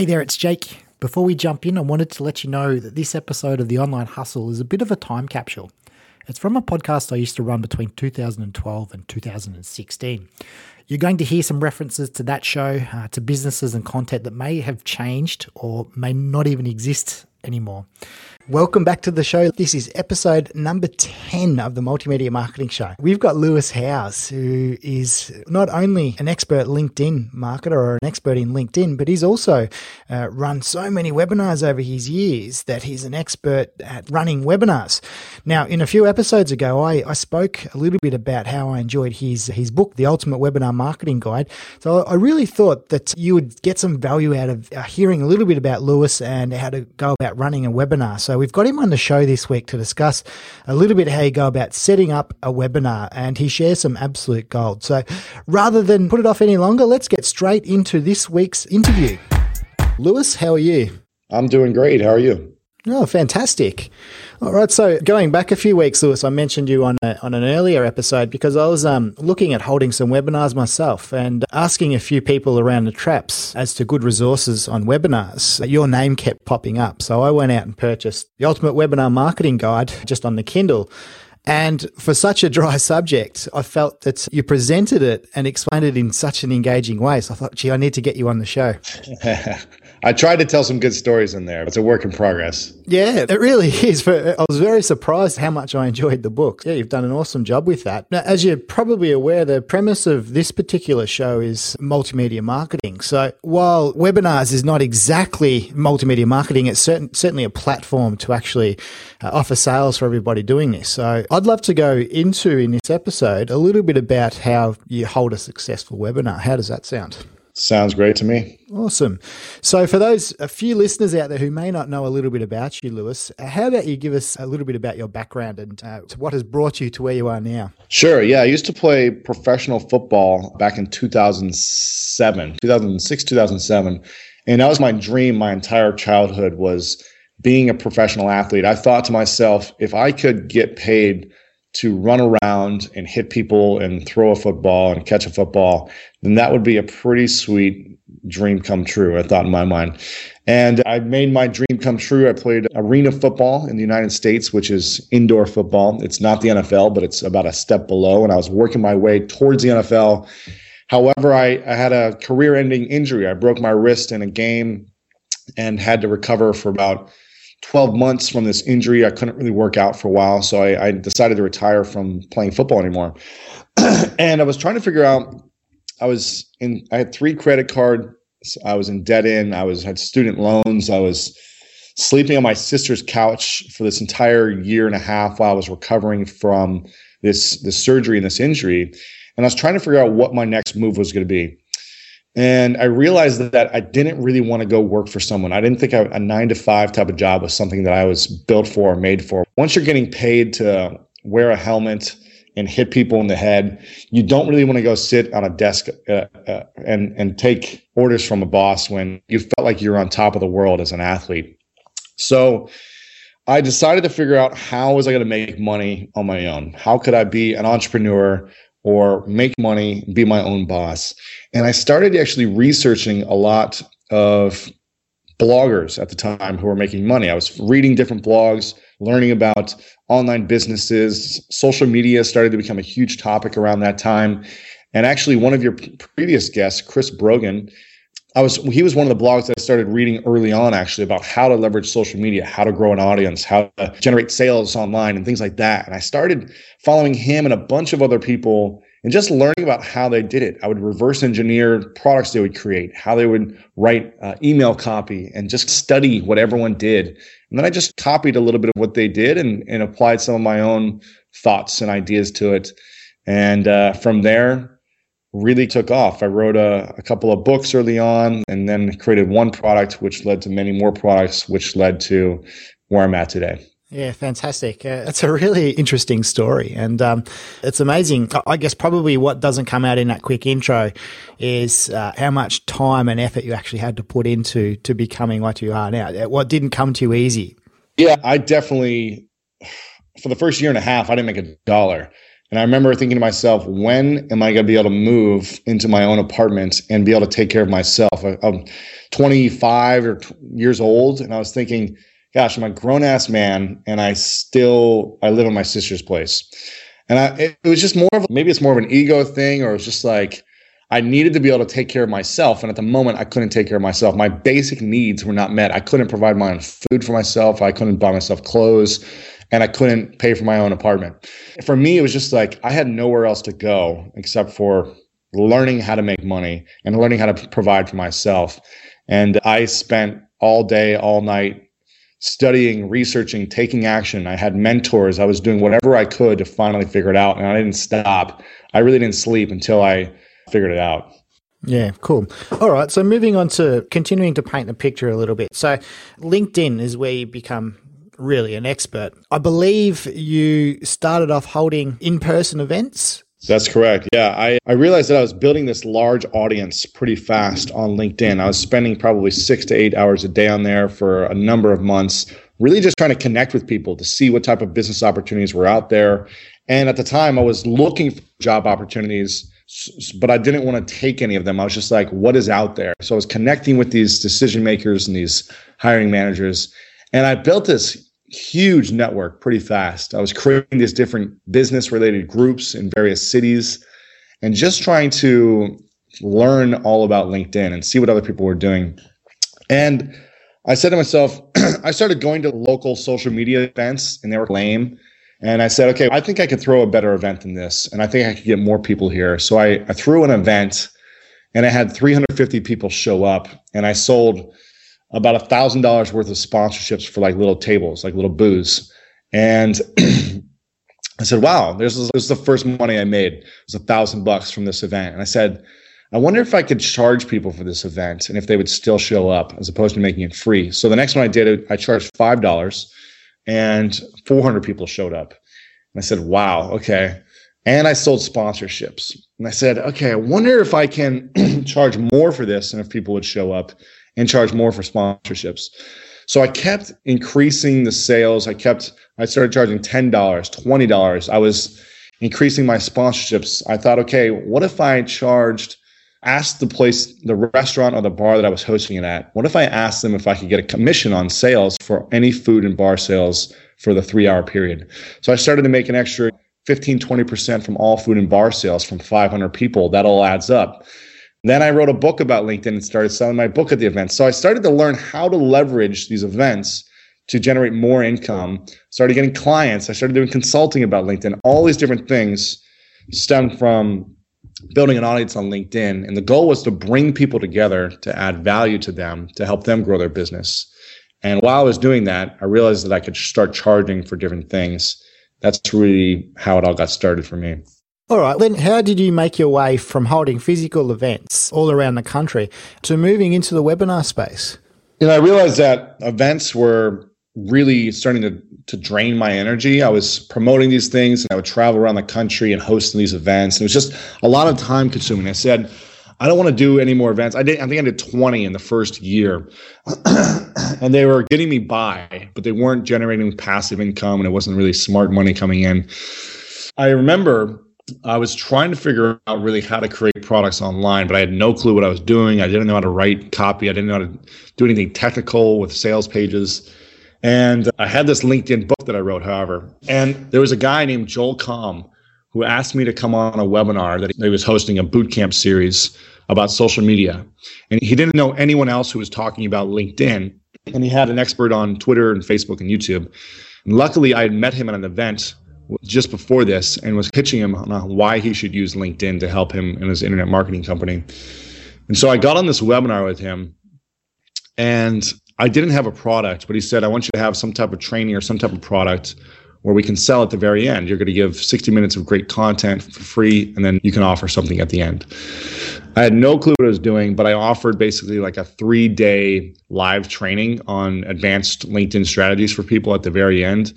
Hey there, it's Jake. Before we jump in, I wanted to let you know that this episode of The Online Hustle is a bit of a time capsule. It's from a podcast I used to run between 2012 and 2016. You're going to hear some references to that show, uh, to businesses and content that may have changed or may not even exist anymore. Welcome back to the show. This is episode number 10 of the Multimedia Marketing Show. We've got Lewis Howes, who is not only an expert LinkedIn marketer or an expert in LinkedIn, but he's also uh, run so many webinars over his years that he's an expert at running webinars. Now, in a few episodes ago, I, I spoke a little bit about how I enjoyed his, his book, The Ultimate Webinar Marketing Guide. So I really thought that you would get some value out of uh, hearing a little bit about Lewis and how to go about running a webinar. So we've got him on the show this week to discuss a little bit how you go about setting up a webinar, and he shares some absolute gold. So rather than put it off any longer, let's get straight into this week's interview. Lewis, how are you? I'm doing great. How are you? Oh, fantastic. All right. So going back a few weeks, Lewis, I mentioned you on, a, on an earlier episode because I was um, looking at holding some webinars myself and asking a few people around the traps as to good resources on webinars. Your name kept popping up. So I went out and purchased the Ultimate Webinar Marketing Guide just on the Kindle. And for such a dry subject, I felt that you presented it and explained it in such an engaging way. So I thought, gee, I need to get you on the show. I tried to tell some good stories in there. It's a work in progress. Yeah, it really is. I was very surprised how much I enjoyed the book. Yeah, you've done an awesome job with that. Now, as you're probably aware, the premise of this particular show is multimedia marketing. So while webinars is not exactly multimedia marketing, it's certain, certainly a platform to actually uh, offer sales for everybody doing this. So I'd love to go into in this episode a little bit about how you hold a successful webinar. How does that sound? Sounds great to me. Awesome. So, for those a few listeners out there who may not know a little bit about you, Lewis, how about you give us a little bit about your background and uh, what has brought you to where you are now? Sure. Yeah, I used to play professional football back in 2007, 2006, 2007, and that was my dream. My entire childhood was being a professional athlete. I thought to myself, if I could get paid to run around and hit people and throw a football and catch a football, then that would be a pretty sweet dream come true, I thought in my mind. And I made my dream come true. I played arena football in the United States, which is indoor football. It's not the NFL, but it's about a step below. And I was working my way towards the NFL. However, I, I had a career ending injury. I broke my wrist in a game and had to recover for about 12 months from this injury. I couldn't really work out for a while. So I, I decided to retire from playing football anymore. and I was trying to figure out, I was in, I had three credit cards. I was in debt in, I was had student loans. I was sleeping on my sister's couch for this entire year and a half while I was recovering from this, this surgery and this injury. And I was trying to figure out what my next move was going to be. And I realized that I didn't really want to go work for someone. I didn't think a nine to five type of job was something that I was built for or made for. Once you're getting paid to wear a helmet and hit people in the head, you don't really want to go sit on a desk uh, uh, and and take orders from a boss when you felt like you're on top of the world as an athlete. So I decided to figure out how was I going to make money on my own? How could I be an entrepreneur or make money, be my own boss. And I started actually researching a lot of bloggers at the time who were making money. I was reading different blogs, learning about online businesses. Social media started to become a huge topic around that time. And actually, one of your previous guests, Chris Brogan, I was he was one of the blogs that I started reading early on actually about how to leverage social media, how to grow an audience, how to generate sales online and things like that. And I started following him and a bunch of other people and just learning about how they did it. I would reverse engineer products they would create, how they would write uh, email copy and just study what everyone did. And then I just copied a little bit of what they did and, and applied some of my own thoughts and ideas to it. And uh, from there, really took off. I wrote a, a, couple of books early on and then created one product, which led to many more products, which led to where I'm at today. Yeah, fantastic. Uh, it's a really interesting story. And um, it's amazing. I guess probably what doesn't come out in that quick intro is uh, how much time and effort you actually had to put into to becoming what you are now. What didn't come to you easy. Yeah, I definitely, for the first year and a half, I didn't make a dollar And I remember thinking to myself, when am I going to be able to move into my own apartment and be able to take care of myself? I'm 25 or t- years old, and I was thinking, gosh, I'm a grown ass man, and I still I live in my sister's place. And I, it, it was just more of maybe it's more of an ego thing, or it's just like I needed to be able to take care of myself. And at the moment, I couldn't take care of myself. My basic needs were not met. I couldn't provide my own food for myself. I couldn't buy myself clothes and I couldn't pay for my own apartment. For me, it was just like I had nowhere else to go except for learning how to make money and learning how to provide for myself. And I spent all day, all night studying, researching, taking action. I had mentors. I was doing whatever I could to finally figure it out. And I didn't stop. I really didn't sleep until I figured it out. Yeah, cool. All right. So moving on to continuing to paint the picture a little bit. So LinkedIn is where you become really an expert. I believe you started off holding in person events. That's correct. Yeah. I, I realized that I was building this large audience pretty fast on LinkedIn. I was spending probably six to eight hours a day on there for a number of months, really just trying to connect with people to see what type of business opportunities were out there. And at the time, I was looking for job opportunities but I didn't want to take any of them. I was just like, what is out there? So I was connecting with these decision makers and these hiring managers. And I built this huge network pretty fast. I was creating these different business related groups in various cities and just trying to learn all about LinkedIn and see what other people were doing. And I said to myself, I started going to local social media events and they were lame. And I said, okay, I think I could throw a better event than this. And I think I could get more people here. So I, I threw an event and I had 350 people show up and I sold about a thousand dollars worth of sponsorships for like little tables, like little booths. And I said, wow, this is, this is the first money I made. It was a thousand bucks from this event. And I said, I wonder if I could charge people for this event and if they would still show up as opposed to making it free. So the next one I did, I charged $5 and 400 people showed up. And I said, wow, okay. And I sold sponsorships. And I said, okay, I wonder if I can charge more for this and if people would show up and charge more for sponsorships. So I kept increasing the sales. I kept, I started charging $10, $20. I was increasing my sponsorships. I thought, okay, what if I charged, asked the place, the restaurant or the bar that I was hosting it at, what if I asked them if I could get a commission on sales for any food and bar sales for the three hour period? So I started to make an extra 15, 20% from all food and bar sales from 500 people. That all adds up. Then I wrote a book about LinkedIn and started selling my book at the event. So I started to learn how to leverage these events to generate more income. Started getting clients. I started doing consulting about LinkedIn. All these different things stem from building an audience on LinkedIn. And the goal was to bring people together to add value to them, to help them grow their business. And while I was doing that, I realized that I could start charging for different things. That's really how it all got started for me. All right, then how did you make your way from holding physical events all around the country to moving into the webinar space? You know, I realized that events were really starting to, to drain my energy. I was promoting these things and I would travel around the country and hosting these events. And it was just a lot of time consuming. I said, I don't want to do any more events. I did I think I did 20 in the first year. and they were getting me by, but they weren't generating passive income and it wasn't really smart money coming in. I remember I was trying to figure out really how to create products online, but I had no clue what I was doing. I didn't know how to write copy. I didn't know how to do anything technical with sales pages. And I had this LinkedIn book that I wrote, however. And there was a guy named Joel Comm who asked me to come on a webinar that he was hosting a bootcamp series about social media. And he didn't know anyone else who was talking about LinkedIn. And he had an expert on Twitter and Facebook and YouTube. And luckily, I had met him at an event just before this and was pitching him on uh, why he should use LinkedIn to help him in his internet marketing company. And so I got on this webinar with him and I didn't have a product, but he said, I want you to have some type of training or some type of product where we can sell at the very end. You're going to give 60 minutes of great content for free, and then you can offer something at the end. I had no clue what I was doing, but I offered basically like a three day live training on advanced LinkedIn strategies for people at the very end.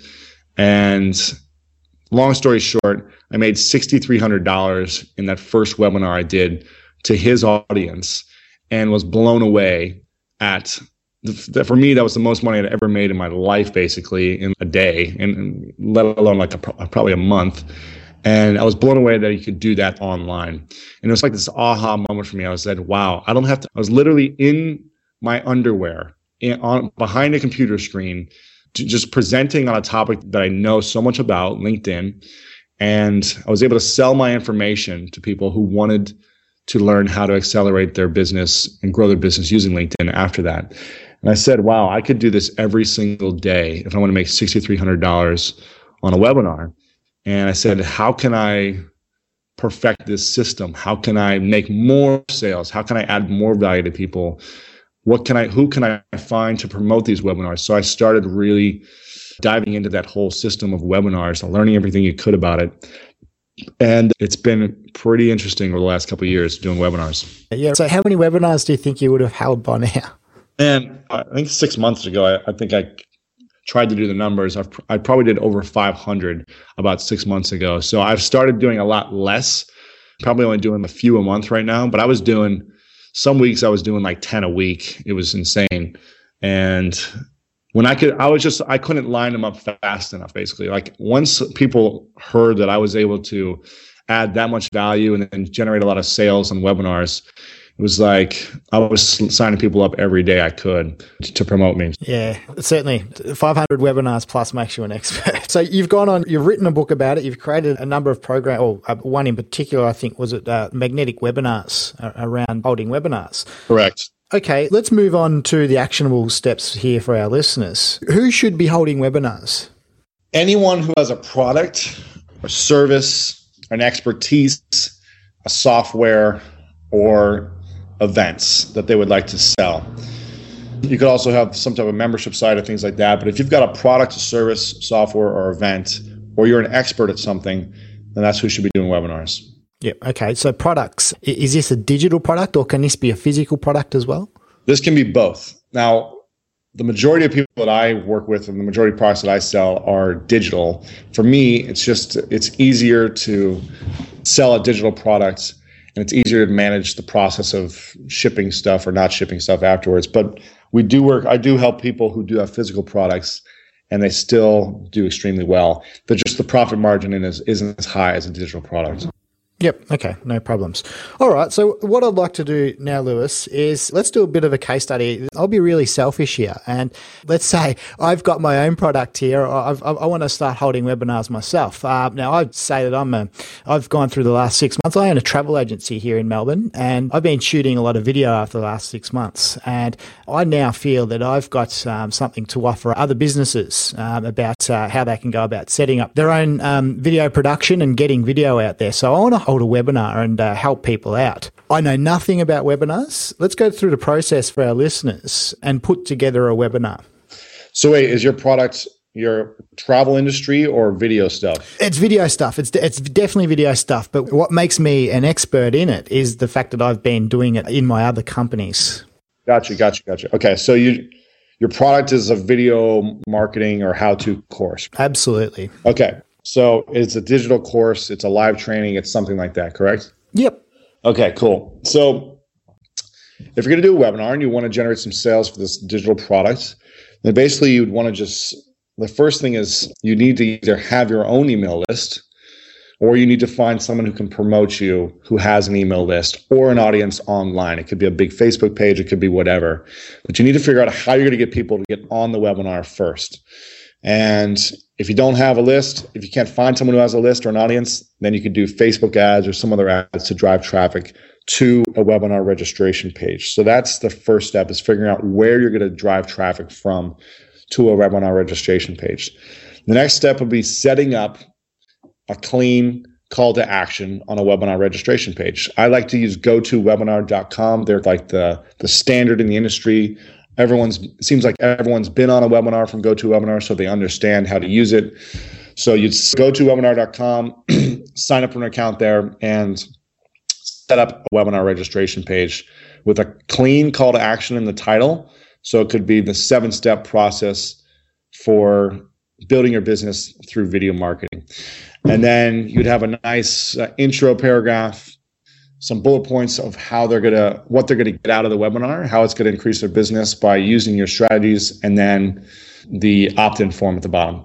And long story short, I made $6,300 in that first webinar I did to his audience and was blown away at the, for me, that was the most money I'd ever made in my life, basically in a day, and, let alone like a, probably a month. And I was blown away that you could do that online. And it was like this aha moment for me. I was said, wow, I don't have to, I was literally in my underwear in, on behind a computer screen, just presenting on a topic that I know so much about, LinkedIn. And I was able to sell my information to people who wanted to learn how to accelerate their business and grow their business using LinkedIn after that. And I said, wow, I could do this every single day if I want to make $6,300 on a webinar. And I said, how can I perfect this system? How can I make more sales? How can I add more value to people? What can I, who can I find to promote these webinars? So I started really diving into that whole system of webinars, learning everything you could about it. And it's been pretty interesting over the last couple of years doing webinars. Yeah. So, how many webinars do you think you would have held by now? And I think six months ago, I, I think I tried to do the numbers. I've, I probably did over 500 about six months ago. So I've started doing a lot less, probably only doing a few a month right now. But I was doing some weeks, I was doing like 10 a week. It was insane. And when I could, I was just, I couldn't line them up fast enough, basically. Like once people heard that I was able to add that much value and then generate a lot of sales and webinars, it was like I was signing people up every day I could to promote me. Yeah, certainly. 500 webinars plus makes you an expert. So you've gone on, you've written a book about it, you've created a number of programs, or uh, one in particular, I think, was it uh, magnetic webinars uh, around holding webinars. Correct. Okay, let's move on to the actionable steps here for our listeners. Who should be holding webinars? Anyone who has a product, a service, an expertise, a software, or events that they would like to sell. You could also have some type of membership side or things like that. But if you've got a product, a service, software, or event, or you're an expert at something, then that's who should be doing webinars. Yeah. Okay. So products, is this a digital product or can this be a physical product as well? This can be both. Now, the majority of people that I work with and the majority of products that I sell are digital. For me, it's just it's easier to sell a digital product and it's easier to manage the process of shipping stuff or not shipping stuff afterwards. But we do work, I do help people who do have physical products and they still do extremely well. But just the profit margin in is, isn't as high as a digital product. Yep. Okay. No problems. All right. So, what I'd like to do now, Lewis, is let's do a bit of a case study. I'll be really selfish here. And let's say I've got my own product here. I've, i want to start holding webinars myself. Uh, now, I'd say that I'm a, I've gone through the last six months. I own a travel agency here in Melbourne and I've been shooting a lot of video after the last six months. And I now feel that I've got um, something to offer other businesses um, about uh, how they can go about setting up their own um, video production and getting video out there. So, I want to hold a webinar and uh, help people out. I know nothing about webinars. Let's go through the process for our listeners and put together a webinar. So, wait, is your product your travel industry or video stuff? It's video stuff. It's it's definitely video stuff. But what makes me an expert in it is the fact that I've been doing it in my other companies. Gotcha, gotcha, gotcha. Okay, so you your product is a video marketing or how to course. Absolutely. Okay. So it's a digital course, it's a live training, it's something like that, correct? Yep. Okay, cool. So if you're going to do a webinar and you want to generate some sales for this digital product, then basically you'd want to just the first thing is you need to either have your own email list or you need to find someone who can promote you who has an email list or an audience online. It could be a big Facebook page, it could be whatever. But you need to figure out how you're going to get people to get on the webinar first. And if you don't have a list, if you can't find someone who has a list or an audience, then you could do Facebook ads or some other ads to drive traffic to a webinar registration page. So that's the first step is figuring out where you're going to drive traffic from to a webinar registration page. The next step would be setting up a clean call to action on a webinar registration page. I like to use gotowebinar.com. They're like the, the standard in the industry everyone's seems like everyone's been on a webinar from GoToWebinar, so they understand how to use it. So you'd go to webinar.com, sign up for an account there, and set up a webinar registration page with a clean call to action in the title. So it could be the seven step process for building your business through video marketing. And then you'd have a nice uh, intro paragraph some bullet points of how they're going to what they're going to get out of the webinar, how it's going to increase their business by using your strategies, and then the opt-in form at the bottom.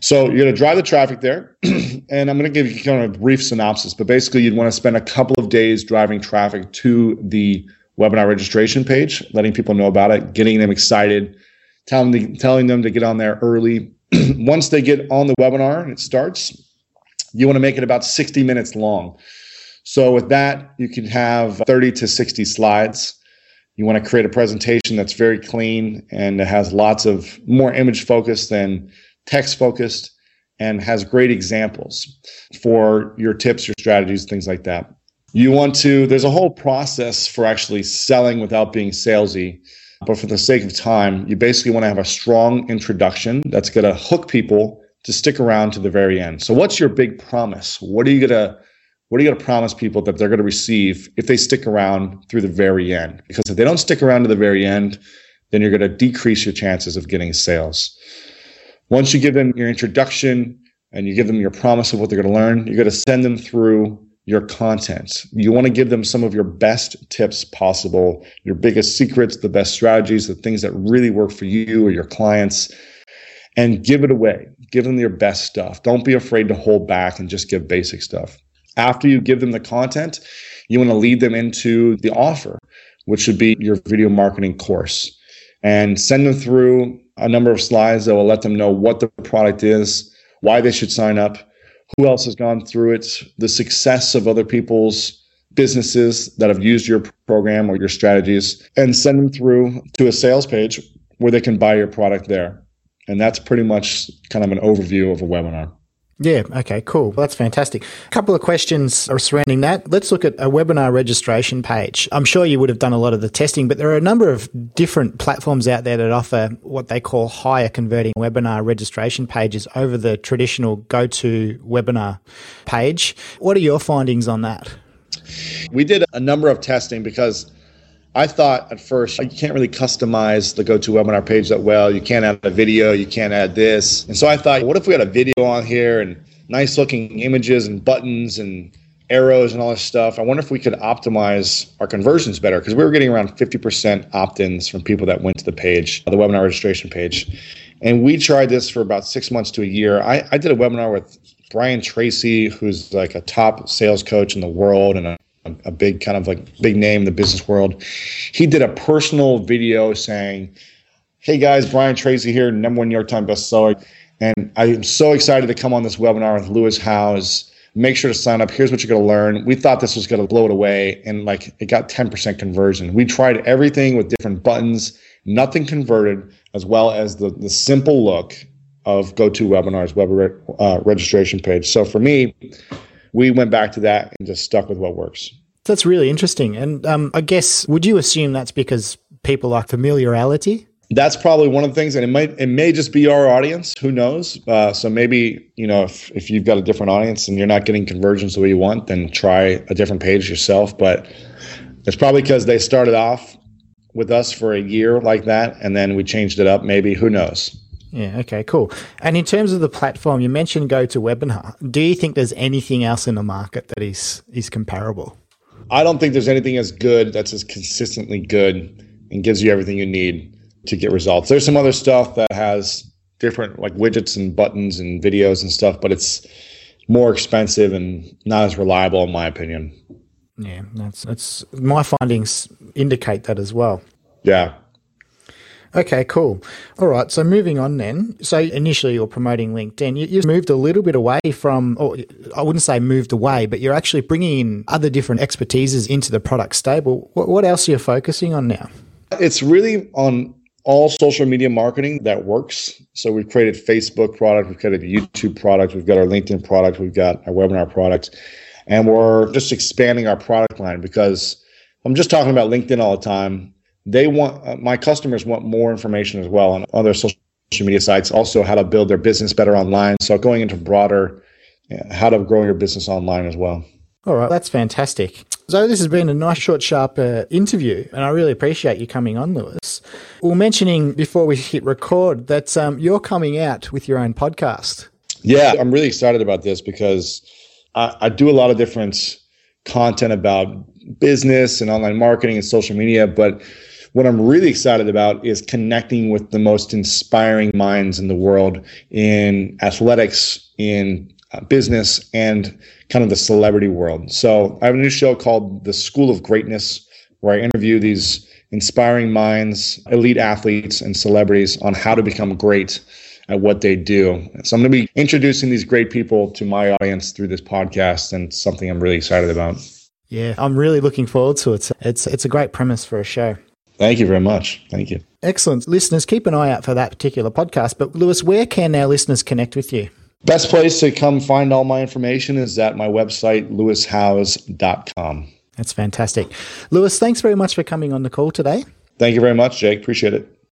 So you're going to drive the traffic there, and I'm going to give you kind of a brief synopsis. But basically, you'd want to spend a couple of days driving traffic to the webinar registration page, letting people know about it, getting them excited, telling them, telling them to get on there early. Once they get on the webinar and it starts, you want to make it about 60 minutes long. So with that, you can have 30 to 60 slides. You want to create a presentation that's very clean and has lots of more image focused than text focused and has great examples for your tips, your strategies, things like that. You want to, there's a whole process for actually selling without being salesy. But for the sake of time, you basically want to have a strong introduction that's going to hook people to stick around to the very end. So what's your big promise? What are you going to what are you going to promise people that they're going to receive if they stick around through the very end? Because if they don't stick around to the very end, then you're going to decrease your chances of getting sales. Once you give them your introduction and you give them your promise of what they're going to learn, you're going to send them through your content. You want to give them some of your best tips possible, your biggest secrets, the best strategies, the things that really work for you or your clients, and give it away. Give them your best stuff. Don't be afraid to hold back and just give basic stuff. After you give them the content, you want to lead them into the offer, which should be your video marketing course, and send them through a number of slides that will let them know what the product is, why they should sign up, who else has gone through it, the success of other people's businesses that have used your program or your strategies, and send them through to a sales page where they can buy your product there. And that's pretty much kind of an overview of a webinar. Yeah. Okay. Cool. Well, that's fantastic. A couple of questions surrounding that. Let's look at a webinar registration page. I'm sure you would have done a lot of the testing, but there are a number of different platforms out there that offer what they call higher converting webinar registration pages over the traditional GoToWebinar page. What are your findings on that? We did a number of testing because I thought at first you can't really customize the GoToWebinar page that well. You can't add a video, you can't add this. And so I thought, what if we had a video on here and nice looking images and buttons and arrows and all this stuff? I wonder if we could optimize our conversions better because we were getting around 50% opt ins from people that went to the page, the webinar registration page. And we tried this for about six months to a year. I, I did a webinar with Brian Tracy, who's like a top sales coach in the world and a a, a big kind of like big name in the business world. He did a personal video saying, Hey guys, Brian Tracy here, number one New York Times bestseller. And I am so excited to come on this webinar with Lewis Howes. Make sure to sign up. Here's what you're going to learn. We thought this was going to blow it away, and like it got 10% conversion. We tried everything with different buttons, nothing converted, as well as the, the simple look of GoToWebinar's web re- uh, registration page. So for me, we went back to that and just stuck with what works. That's really interesting. And um, I guess, would you assume that's because people like familiarity? That's probably one of the things, and it might it may just be our audience. Who knows? Uh, so maybe you know if if you've got a different audience and you're not getting conversions the way you want, then try a different page yourself. But it's probably because they started off with us for a year like that, and then we changed it up. Maybe who knows? Yeah. Okay. Cool. And in terms of the platform, you mentioned GoToWebinar. Do you think there's anything else in the market that is is comparable? I don't think there's anything as good that's as consistently good and gives you everything you need to get results. There's some other stuff that has different like widgets and buttons and videos and stuff, but it's more expensive and not as reliable in my opinion. Yeah, that's that's my findings indicate that as well. Yeah. Okay, cool. All right. So moving on then. So initially you're promoting LinkedIn. You, have moved a little bit away from, or I wouldn't say moved away, but you're actually bringing in other different expertises into the product stable. What, what else are you focusing on now? It's really on all social media marketing that works. So we've created Facebook product, we've created YouTube product, we've got our LinkedIn product, we've got our webinar product, and we're just expanding our product line because I'm just talking about LinkedIn all the time they want uh, my customers want more information as well on other social media sites also how to build their business better online. So going into broader uh, how to grow your business online as well. All right. That's fantastic. So this has been a nice short sharp uh, interview and i really appreciate you coming on lewis. We are mentioning before we hit record that um, you're coming out with your own podcast. Yeah i'm really excited about this because I, I do a lot of different content about business and online marketing and social media. But what I'm really excited about is connecting with the most inspiring minds in the world in athletics, in uh, business, and kind of the celebrity world. So I have a new show called The School of Greatness, where I interview these inspiring minds, elite athletes, and celebrities on how to become great at what they do. So I'm going to be introducing these great people to my audience through this podcast, and something I'm really excited about. Yeah, I'm really looking forward to it. It's it's a great premise for a show. Thank you very much. Thank you. Excellent. Listeners, keep an eye out for that particular podcast. But Lewis, where can our listeners connect with you? Best place to come find all my information is at my website, lewishowes.com. That's fantastic. Lewis, thanks very much for coming on the call today. Thank you very much, Jake. Appreciate it.